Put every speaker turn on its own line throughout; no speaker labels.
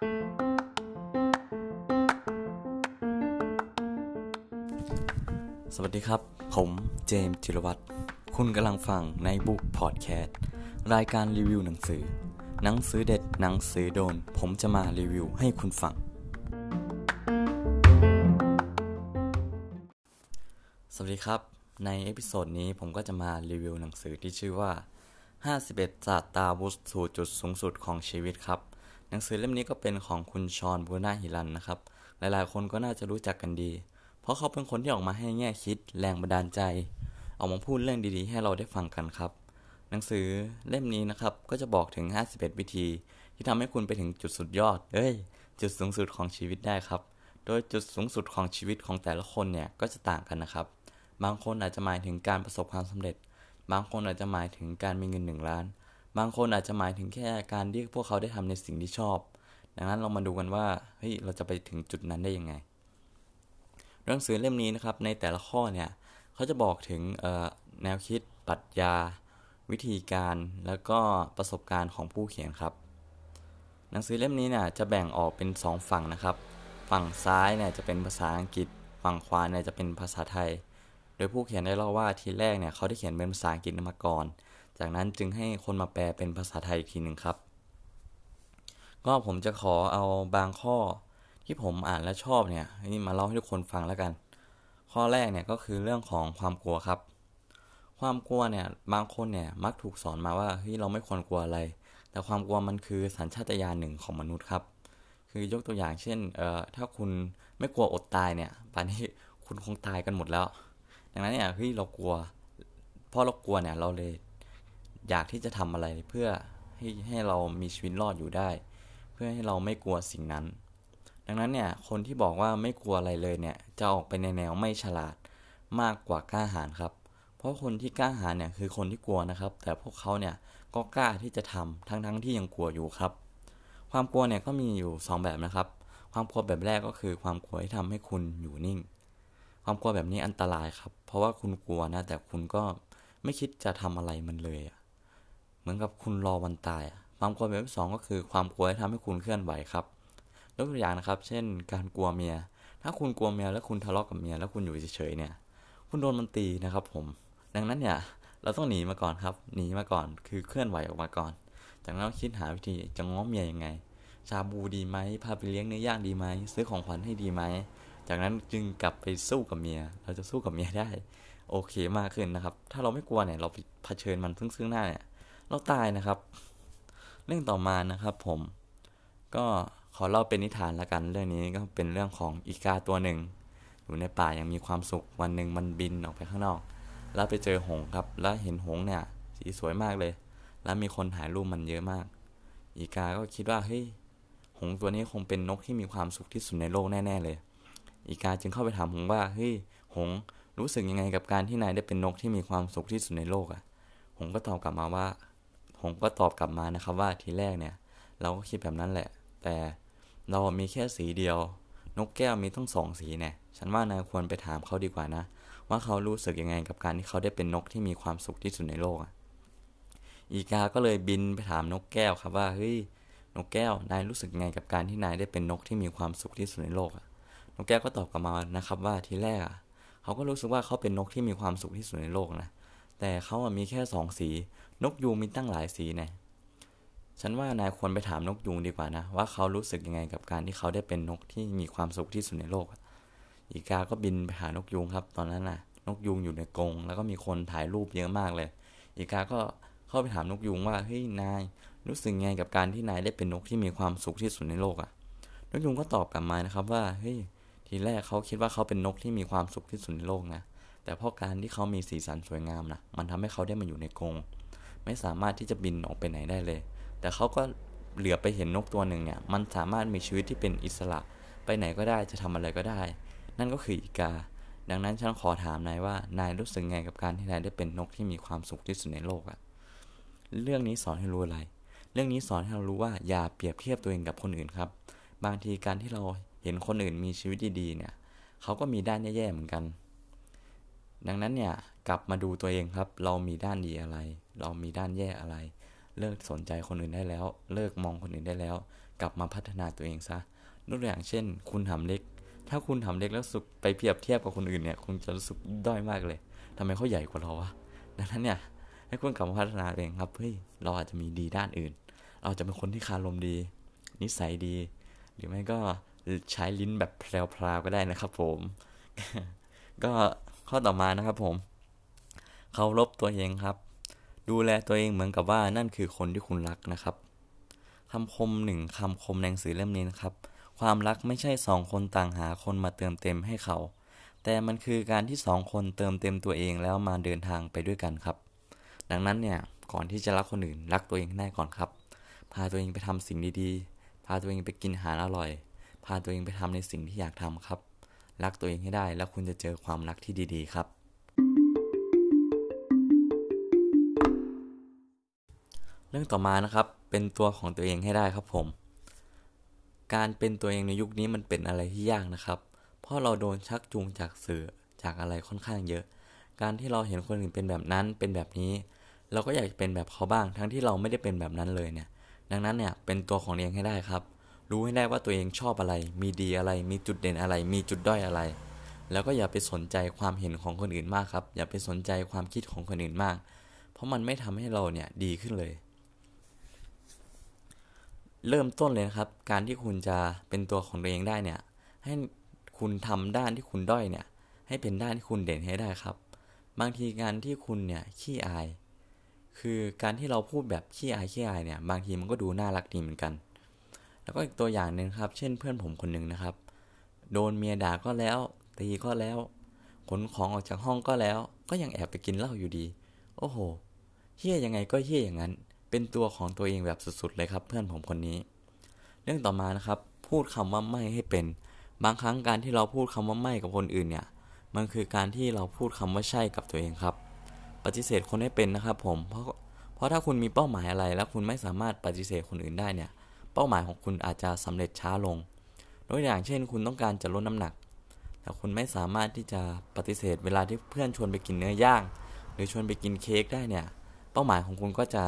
สวัสดีครับ ผมเจมส์จิรวัตรคุณกำลังฟัง Nightbooks podcast รายการรีวิวหนังสือ หนังสือเด็ดหนังสือโดน ผมจะมารีวิวให้คุณฟัง สวัสดีครับ ใน episode นี้ผมก็จะมารีวิวหนังสือที่ชื่อว่า 51ศาสตราวุธสู่จุดสูงสุดของชีวิตครับ หนังสือเล่มนี้ก็เป็นของคุณชอนบูนาฮิรันนะครับ หลายๆ คนก็น่าจะรู้จักกันดี เพราะเขาเป็นคนที่ออกมาให้แง่คิด แรงบันดาลใจ ออกมาพูดเรื่องดีๆ ให้เราได้ฟังกันครับ หนังสือเล่มนี้นะครับก็จะบอกถึง 51 วิธี ที่ทำให้คุณไปถึงจุดสุดยอด เอ้ย จุดสูงสุดของชีวิตได้ครับ โดยจุดสูงสุดของชีวิตของแต่ละคนเนี่ยก็จะต่างกันนะครับ บางคนอาจจะหมายถึงการประสบความสำเร็จ บางคนอาจจะหมายถึงการมีเงินหนึ่งล้าน บางคนอาจจะหมายถึงแค่การที่พวกเขาได้ทำในสิ่งที่ชอบ ดังนั้นเรามาดูกันว่าเฮ้ยเราจะไปถึงจุดนั้นได้ยังไงหนังสือเล่มนี้นะครับในแต่ละข้อเนี่ยเขาจะบอกถึงแนวคิดปรัชญา วิธีการแล้วก็ประสบการณ์ของผู้เขียนครับ หนังสือเล่มนี้เนี่ยจะแบ่งออกเป็น 2 ฝั่งนะครับ ฝั่งซ้ายเนี่ยจะเป็นภาษาอังกฤษ ฝั่งขวาเนี่ยจะเป็นภาษาไทย โดยผู้เขียนได้เล่าว่าทีแรกเนี่ยเขาได้เขียนเป็นภาษาอังกฤษมาก่อน จากนั้นจึงให้คนมาแปลเป็นภาษาไทยอีกทีหนึ่งครับ ก็ผมจะขอเอาบางข้อที่ผมอ่านและชอบเนี่ยนี่มาเล่าให้ทุกคนฟังแล้วกัน ข้อแรกเนี่ยก็คือเรื่องของความกลัวครับ ความกลัวเนี่ยบางคนเนี่ยมักถูกสอนมาว่าเฮ้ยเราไม่ควรกลัวอะไร แต่ความกลัวมันคือสัญชาตญาณหนึ่งของมนุษย์ครับ คือยกตัวอย่างเช่นเอ่อถ้าคุณไม่กลัวอดตายเนี่ยป่านนี้คุณคงตายกันหมดแล้ว ดังนั้นเนี่ยเฮ้ยเรากลัวเพราะเรากลัวเนี่ยเราเลย อยากที่จะทำอะไรเพื่อให้ให้เรามีชีวิตรอดอยู่ได้ เพื่อให้เราไม่กลัวสิ่งนั้น ดังนั้นเนี่ยคนที่บอกว่าไม่กลัวอะไรเลยเนี่ยจะออกไปในแนวไม่ฉลาดมากกว่ากล้าหาญครับ เพราะคนที่กล้าหาญเนี่ยคือคนที่กลัวนะครับ แต่พวกเขาเนี่ยก็กล้าที่จะทำทั้งๆทที่ยังกลัวอยู่ครับ ความกลัวเนี่ยก็มีอยู่ 2 แบบนะครับ ความกลัวแบบแรกก็คือความกลัวที่ทำให้คุณอยู่นิ่ง ความกลัวแบบนี้อันตรายครับ เพราะว่าคุณกลัวนะแต่คุณก็ไม่คิดจะทำอะไรมันเลยอะ มือนกับคุณรอวันตายความกลัวแบบที่สองก็คือความกลัวที่ทำให้คุณเคลื่อนไหวครับยกตัวอย่างนะครับ เช่น การกลัวเมีย ถ้าคุณกลัวเมียแล้วคุณทะเลาะกับเมียแล้วคุณอยู่เฉยๆเนี่ย คุณโดนมันตีนะครับ ผม ดังนั้นเนี่ยเราต้องหนีมาก่อนครับ หนีมาก่อนคือเคลื่อนไหวออกมาก่อน จากนั้นคิดหาวิธีจะง้อเมียยังไง ชาบูดีไหมพาไปเลี้ยงเนื้อย่างดีไหมซื้อของขวัญให้ดีไหมจากนั้นจึงกลับไปสู้กับเมีย เราจะสู้กับเมียได้ โอเคมากขึ้นนะครับ ถ้าเราไม่กลัวเนี่ยเราเผชิญมันซึ่งซึ่งหน้าเนี่ย เราตายนะครับ เรื่องต่อมานะครับผม ก็ขอเล่าเป็นนิทานละกัน เรื่องนี้ก็เป็นเรื่องของอีกาตัวหนึ่ง อยู่ในป่ายังมีความสุขวันหนึ่งมันบินออกไปข้างนอก แล้วไปเจอหงครับ แล้วเห็นหงเนี่ยสีสวยมากเลย แล้วมีคนถ่ายรูปมันเยอะมาก อีกาก็คิดว่าเฮ้ยหงตัวนี้คงเป็นนกที่มีความสุขที่สุดในโลกแน่ ๆ เลย อีกาจึงเข้าไปถามหงว่าเฮ้ยหงรู้สึกยังไงกับการที่นายได้เป็นนกที่มีความสุขที่สุดในโลกอะ่ะ หงก็ตอบกลับมาว่า หงก็ตอบกลับมานะครับว่าทีแรกเนี่ย เราก็คิดแบบนั้นแหละ แต่เรามีแค่สีเดียว นกแก้วมีต้งสองสีเนี่ย ฉันว่านายควรไปถามเขาดีกว่านะ ว่าเขารู้สึกยังไงกับการที่เขาได้เป็นนกที่มีความสุขที่สุดในโลกอะอีกาก็เลยบินไปถามนกแก้วครับว่าเฮ้ยนกแก้วนายรู้สึกยังไงกับการที่นายได้เป็นนกที่มีความสุขที่สุดในโลกอะนกแก้วก็ตอบกลับมานะครับว่าทีแรกอะเขาก็รู้สึกว่าเขาเป็นนกที่มีความสุขที่สุดในโลกนะ แต่เขาอะมีแค่สองสี นกยูงมีตั้งหลายสีเนี่ยฉันว่านายควรไปถามนกยูงดีกว่านะ ว่าเขารู้สึกยังไงกับการที่เขาได้เป็นนกที่มีความสุขที่สุดในโลก อีกาก็บินไปหานกยูงครับ ตอนนั้นน่ะ นกยูงอยู่ในกรงแล้วก็มีคนถ่ายรูปเยอะมากเลย อีกาก็เข้าไปถามนกยูงว่าเฮ้ยนายรู้สึกยังไงกับการที่นายได้เป็นนกที่มีความสุขที่สุดในโลกอะ่ะ นกยูงก็ตอบกลับมานะครับว่าเฮ้ยทีแรกเขาคิดว่าเขาเป็นนกที่มีความสุขที่สุดในโลกนะ แต่เพราะการที่เขามีสีสันสวยงามนะมันทำให้เขาได้มาอยู่ในกรงไม่สามารถที่จะบินออกไปไหนได้เลย แต่เขาก็เหลือไปเห็นนกตัวหนึ่งเนี่ย มันสามารถมีชีวิตที่เป็นอิสระ ไปไหนก็ได้จะทำอะไรก็ได้ นั่นก็คืออีกา ดังนั้นฉันขอถามนายว่านายรู้สึกไงกับการที่นายได้เป็นนกที่มีความสุขที่สุดในโลกอะเรื่องนี้สอนให้รู้อะไร เรื่องนี้สอนให้เรารู้ว่าอย่าเปรียบเทียบตัวเองกับคนอื่นครับ บางทีการที่เราเห็นคนอื่นมีชีวิตดีๆเนี่ย เขาก็มีด้านแย่ๆเหมือนกัน ดังนั้นเนี่ยกลับมาดูตัวเองครับ เรามีด้านดีอะไร เรามีด้านแย่อะไร เลิกสนใจคนอื่นได้แล้ว เลิกมองคนอื่นได้แล้ว กลับมาพัฒนาตัวเองซะยกตัวอย่างเช่น คุณทำเล็ก ถ้าคุณทำเล็กแล้วสุกไปเปรียบเทียบกับคนอื่นเนี่ยคุณจะรู้สึกด้อยมากเลยทำไมเขาใหญ่กว่าเราวะดังนั้นเนี่ยให้คุณกลับมาพัฒนาเองครับเฮ้ยเราอาจจะมีดีด้านอื่น เราจะเป็นคนที่คารมดี นิสัยดี หรือไม่ก็ใช้ลิ้นแบบแพรวๆก็ได้นะครับผม ก็ ข้อต่อมานะครับผมเคารพตัวเองครับ ดูแลตัวเองเหมือนกับว่านั่นคือคนที่คุณรักนะครับคำคมหนึ่งคำคมในหนังสือเล่มนี้นะครับ ความรักไม่ใช่สองคนต่างหาคนมาเติมเต็มให้เขา แต่มันคือการที่สองคนเติมเต็มตัวเองแล้วมาเดินทางไปด้วยกันครับ ดังนั้นเนี่ยก่อนที่จะรักคนอื่น รักตัวเองได้ก่อนครับ พาตัวเองไปทำสิ่งดีๆ พาตัวเองไปกินอาหารอร่อย พาตัวเองไปทำในสิ่งที่อยากทำครับ รักตัวเองให้ได้ แล้วคุณจะเจอความรักที่ดี ๆ ครับ เรื่องต่อมานะครับ เป็นตัวของตัวเองให้ได้ครับผม การเป็นตัวเองในยุคนี้มันเป็นอะไรที่ยากนะครับ เพราะเราโดนชักจูงจากสื่อจากอะไรค่อนข้างเยอะ การที่เราเห็นคนอื่นเป็นแบบนั้นเป็นแบบนี้ เราก็อยากเป็นแบบเขาบ้าง ทั้งที่เราไม่ได้เป็นแบบนั้นเลยเนี่ย ดังนั้นเนี่ยเป็นตัวของตัวเองให้ได้ครับ รู้ให้ได้ว่าตัวเองชอบอะไร มีดีอะไร มีจุดเด่นอะไร มีจุดด้อยอะไร แล้วก็อย่าไปสนใจความเห็นของคนอื่นมากครับ อย่าไปสนใจความคิดของคนอื่นมาก เพราะมันไม่ทำให้เราเนี่ยดีขึ้นเลย เริ่มต้นเลยนะครับ การที่คุณจะเป็นตัวของตัวเองได้เนี่ย ให้คุณทำด้านที่คุณด้อยเนี่ย ให้เป็นด้านที่คุณเด่นให้ได้ครับ บางทีการที่คุณเนี่ยขี้อาย คือการที่เราพูดแบบขี้อายขี้อายเนี่ย บางทีมันก็ดูน่ารักดีเหมือนกัน แล้วก็อีกตัวอย่างหนึ่งครับ เช่นเพื่อนผมคนหนึ่งนะครับ โดนเมียด่าก็แล้ว ตีก็แล้ว ขนของออกจากห้องก็แล้ว ก็ยังแอบไปกินเหล้าอยู่ดี โอ้โหเฮี้ยยังไงก็เฮี้ยอย่างนั้น เป็นตัวของตัวเองแบบสุดๆเลยครับ เพื่อนผมคนนี้ เรื่องต่อมานะครับ พูดคำว่าไม่ให้เป็น บางครั้งการที่เราพูดคำว่าไม่กับคนอื่นเนี่ย มันคือการที่เราพูดคำว่าใช่กับตัวเองครับ ปฏิเสธคนให้เป็นนะครับ ผม เพราะ เพราะถ้าคุณมีเป้าหมายอะไร แล้วคุณไม่สามารถปฏิเสธคนอื่นได้เนี่ย เป้าหมายของคุณอาจจะสำเร็จช้าลงตัวอย่างเช่น คุณต้องการจะลดน้ำหนัก แต่คุณไม่สามารถที่จะปฏิเสธเวลาที่เพื่อนชวนไปกินเนื้อย่าง หรือชวนไปกินเค้กได้เนี่ย เป้าหมายของคุณก็จะ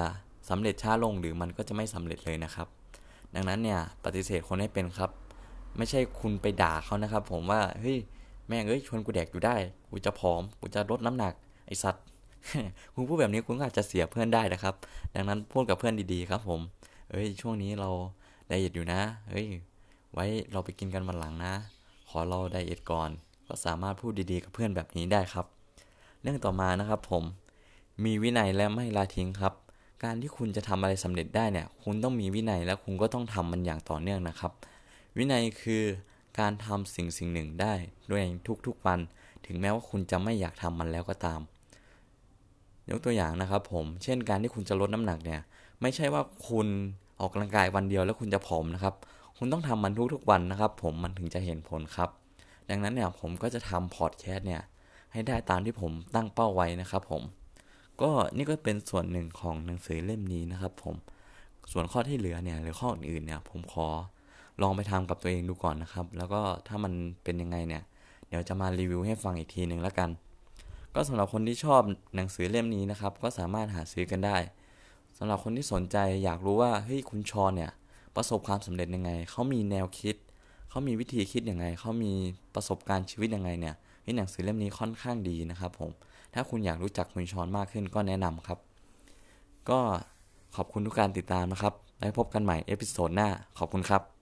สำเร็จช้าลงหรือมันก็จะไม่สำเร็จเลยนะครับ ดังนั้นเนี่ยปฏิเสธคนให้เป็นครับ ไม่ใช่คุณไปด่าเขานะครับ ผมว่าเฮ้ยแม่งเอ้ยชวนกูแดกอยู่ได้ กูจะผอม กูจะลดน้ำหนักไอสัตว์ คุณพูดแบบนี้คุณอาจจะเสียเพื่อนได้นะครับ ดังนั้นพูดกับเพื่อนดีๆครับผม เอ้ย ช่วงนี้เราไดเอทอยู่นะเฮ้ย ไว้เราไปกินกันวันหลังนะ ขอเราไดเอทก่อน ก็สามารถพูดดีๆกับเพื่อนแบบนี้ได้ครับ เรื่องต่อมานะครับผม มีวินัยและไม่ละทิ้งครับ การที่คุณจะทำอะไรสำเร็จได้เนี่ย คุณต้องมีวินัยและคุณก็ต้องทำมันอย่างต่อเนื่องนะครับ วินัยคือการทำสิ่งสิ่งหนึ่งได้ด้วยทุกๆวัน ถึงแม้ว่าคุณจะไม่อยากทำมันแล้วก็ตาม ยกตัวอย่างนะครับผม เช่นการที่คุณจะลดน้ำหนักเนี่ย ไม่ใช่ว่าคุณออกกำลังกายวันเดียวแล้วคุณจะผอมนะครับ คุณต้องทำมันทุกๆวันนะครับ ผมมันถึงจะเห็นผลครับ ดังนั้นเนี่ยผมก็จะทำพอดแคสต์เนี่ยให้ได้ตามที่ผมตั้งเป้าไว้นะครับผม ก็นี่ก็เป็นส่วนหนึ่งของหนังสือเล่มนี้นะครับ ผม ส่วนข้อที่เหลือเนี่ยหรือข้ออื่นๆเนี่ย ผมขอลองไปทำกับตัวเองดูก่อนนะครับ แล้วก็ถ้ามันเป็นยังไงเนี่ย เดี๋ยวจะมารีวิวให้ฟังอีกทีหนึ่งแล้วกัน ก็สำหรับคนที่ชอบหนังสือเล่มนี้นะครับ ก็สามารถหาซื้อกันได้สำหรับคนที่สนใจอยากรู้ว่าเฮ้ยคุณชอนเนี่ย ประสบความสำเร็จยังไง เขามีแนวคิด เขามีวิธีคิดยังไง เขามีประสบการณ์ชีวิตยังไงเนี่ยหนังสือเล่มนี้ค่อนข้างดีนะครับผม ถ้าคุณอยากรู้จักคุณชอนมากขึ้นก็แนะนำครับ ก็ขอบคุณทุกการติดตามนะครับ แล้วพบกันใหม่ episode หน้า ขอบคุณครับ